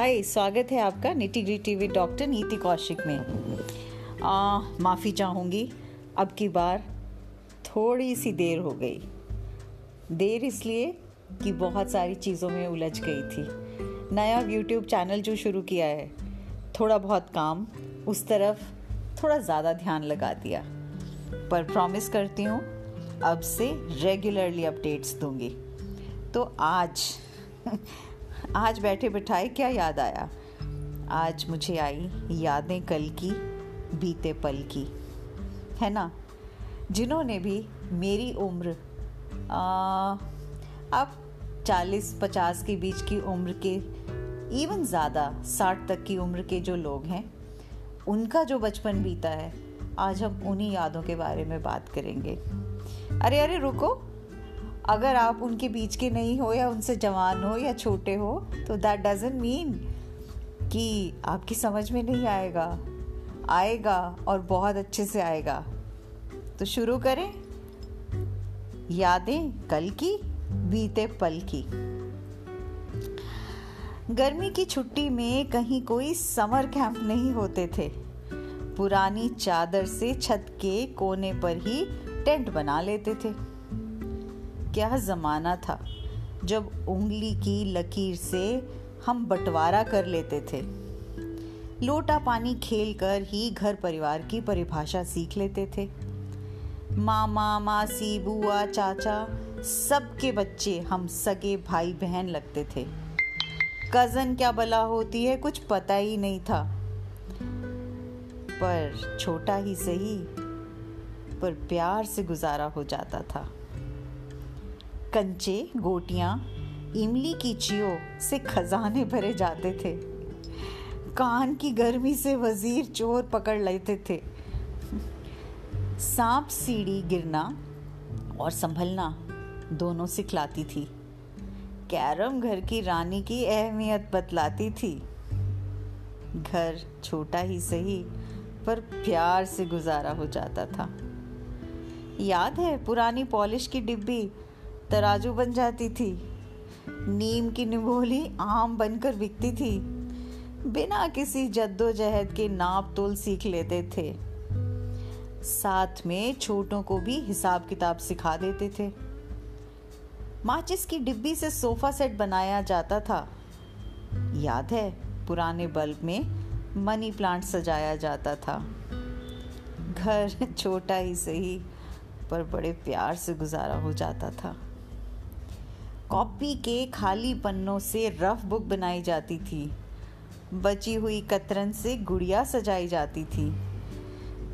हाय, स्वागत है आपका निटी ग्रिटी विद डॉक्टर नीति कौशिक में। माफ़ी चाहूँगी, अब की बार थोड़ी सी देर हो गई। देर इसलिए कि बहुत सारी चीज़ों में उलझ गई थी। नया यूट्यूब चैनल जो शुरू किया है, थोड़ा बहुत काम, उस तरफ़ थोड़ा ज़्यादा ध्यान लगा दिया। पर प्रॉमिस करती हूँ, अब से रेगुलरली अपडेट्स दूँगी। तो आज आज बैठे बिठाए, क्या याद आया? आज मुझे आई यादें कल की, बीते पल की। है ना? जिन्होंने भी मेरी उम्र अब चालीस, पचास के बीच की उम्र के इवन ज़्यादा, साठ तक की उम्र के जो लोग हैं, उनका जो बचपन बीता है, आज हम उन्हीं यादों के बारे में बात करेंगे। अरे अरे, रुको। अगर आप उनके बीच के नहीं हो या उनसे जवान हो या छोटे हो तो दैट डजेंट मीन कि आपकी समझ में नहीं आएगा। आएगा और बहुत अच्छे से आएगा। तो शुरू करें। यादें कल की, बीते पल की। गर्मी की छुट्टी में कहीं कोई समर कैंप नहीं होते थे। पुरानी चादर से छत के कोने पर ही टेंट बना लेते थे। क्या ज़माना था जब उंगली की लकीर से हम बंटवारा कर लेते थे। लोटा पानी खेल कर ही घर परिवार की परिभाषा सीख लेते थे। मामा, मासी, बुआ, चाचा सबके बच्चे हम सगे भाई बहन लगते थे। कज़न क्या बला होती है कुछ पता ही नहीं था। पर छोटा ही सही, पर प्यार से गुजारा हो जाता था। कंचे, गोटियाँ, इमली की चियो से खजाने भरे जाते थे। कान की गर्मी से वज़ीर चोर पकड़ लेते थे। सांप सीढ़ी गिरना और संभलना दोनों सिखलाती थी। कैरम घर की रानी की अहमियत बतलाती थी। घर छोटा ही सही, पर प्यार से गुजारा हो जाता था। याद है पुरानी पॉलिश की डिब्बी तराजू बन जाती थी। नीम की निभोली आम बनकर बिकती थी। बिना किसी जद्दोजहद के नाप तोल सीख लेते थे। साथ में छोटों को भी हिसाब किताब सिखा देते थे। माचिस की डिब्बी से सोफा सेट बनाया जाता था। याद है, पुराने बल्ब में मनी प्लांट सजाया जाता था। घर छोटा ही सही, पर बड़े प्यार से गुजारा हो जाता था। कॉपी के खाली पन्नों से रफ बुक बनाई जाती थी। बची हुई कतरन से गुड़िया सजाई जाती थी।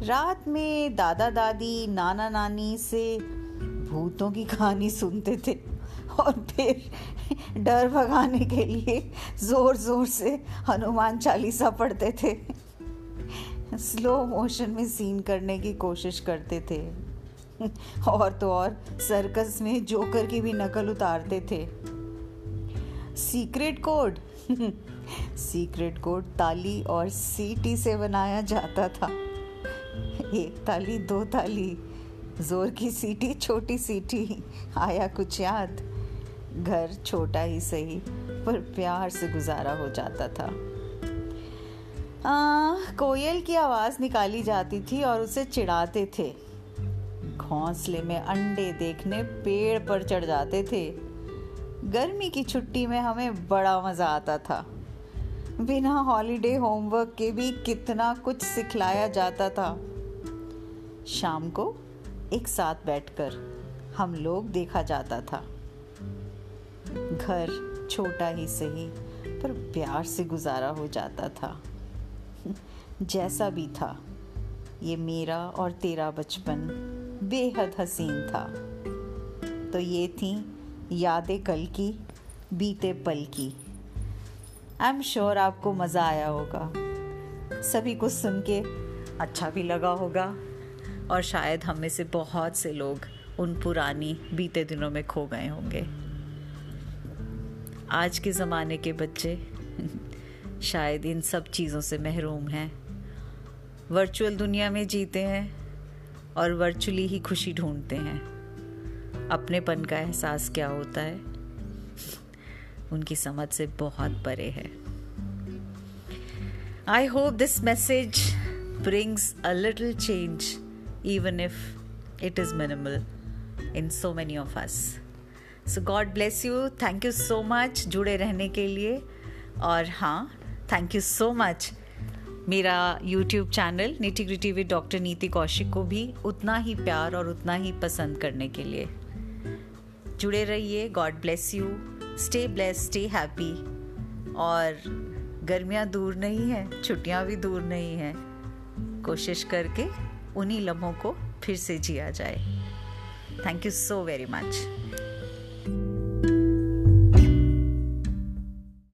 रात में दादा दादी, नाना नानी से भूतों की कहानी सुनते थे और फिर डर भगाने के लिए ज़ोर ज़ोर से हनुमान चालीसा पढ़ते थे। स्लो मोशन में सीन करने की कोशिश करते थे। और तो और सर्कस में जोकर की भी नकल उतारते थे। सीक्रेट कोड सीक्रेट कोड ताली और सीटी से बनाया जाता था। एक ताली दो ताली ज़ोर की सीटी छोटी सीटी आया कुछ याद। घर छोटा ही सही पर प्यार से गुजारा हो जाता था। आ, कोयल की आवाज़ निकाली जाती थी और उसे चिढ़ाते थे। घोंसले में अंडे देखने पेड़ पर चढ़ जाते थे। गर्मी की छुट्टी में हमें बड़ा मज़ा आता था। बिना हॉलीडे होमवर्क के भी कितना कुछ सिखलाया जाता था। शाम को एक साथ बैठकर हम लोग देखा जाता था। घर छोटा ही सही, पर प्यार से गुजारा हो जाता था। जैसा भी था, ये मेरा और तेरा बचपन बेहद हसीन था। तो ये थी यादें कल की, बीते पल की। आई एम श्योर आपको मज़ा आया होगा। सभी कुछ सुन के अच्छा भी लगा होगा। और शायद हम में से बहुत से लोग उन पुरानी, बीते दिनों में खो गए होंगे। आज के ज़माने के बच्चे शायद इन सब चीज़ों से महरूम हैं। वर्चुअल दुनिया में जीते हैं। और वर्चुअली ही खुशी ढूंढते हैं। अपनेपन का एहसास क्या होता है? उनकी समझ से बहुत परे है। I hope this message brings a little change, even if it is minimal in so many of us. So God bless you thank you so much जुड़े रहने के लिए। और हाँ थैंक यू सो मच मेरा YouTube channel Niti gritty with doctor Niti Kaushik को भी उतना ही प्यार और उतना ही पसंद करने के लिए। जुड़े रहिए God bless you stay bless stay happy और गर्मियाँ दूर नहीं हैं, छुट्टियाँ भी दूर नहीं हैं। कोशिश करके उन्हीं लम्हों को फिर से जिया जाए। Thank you so very much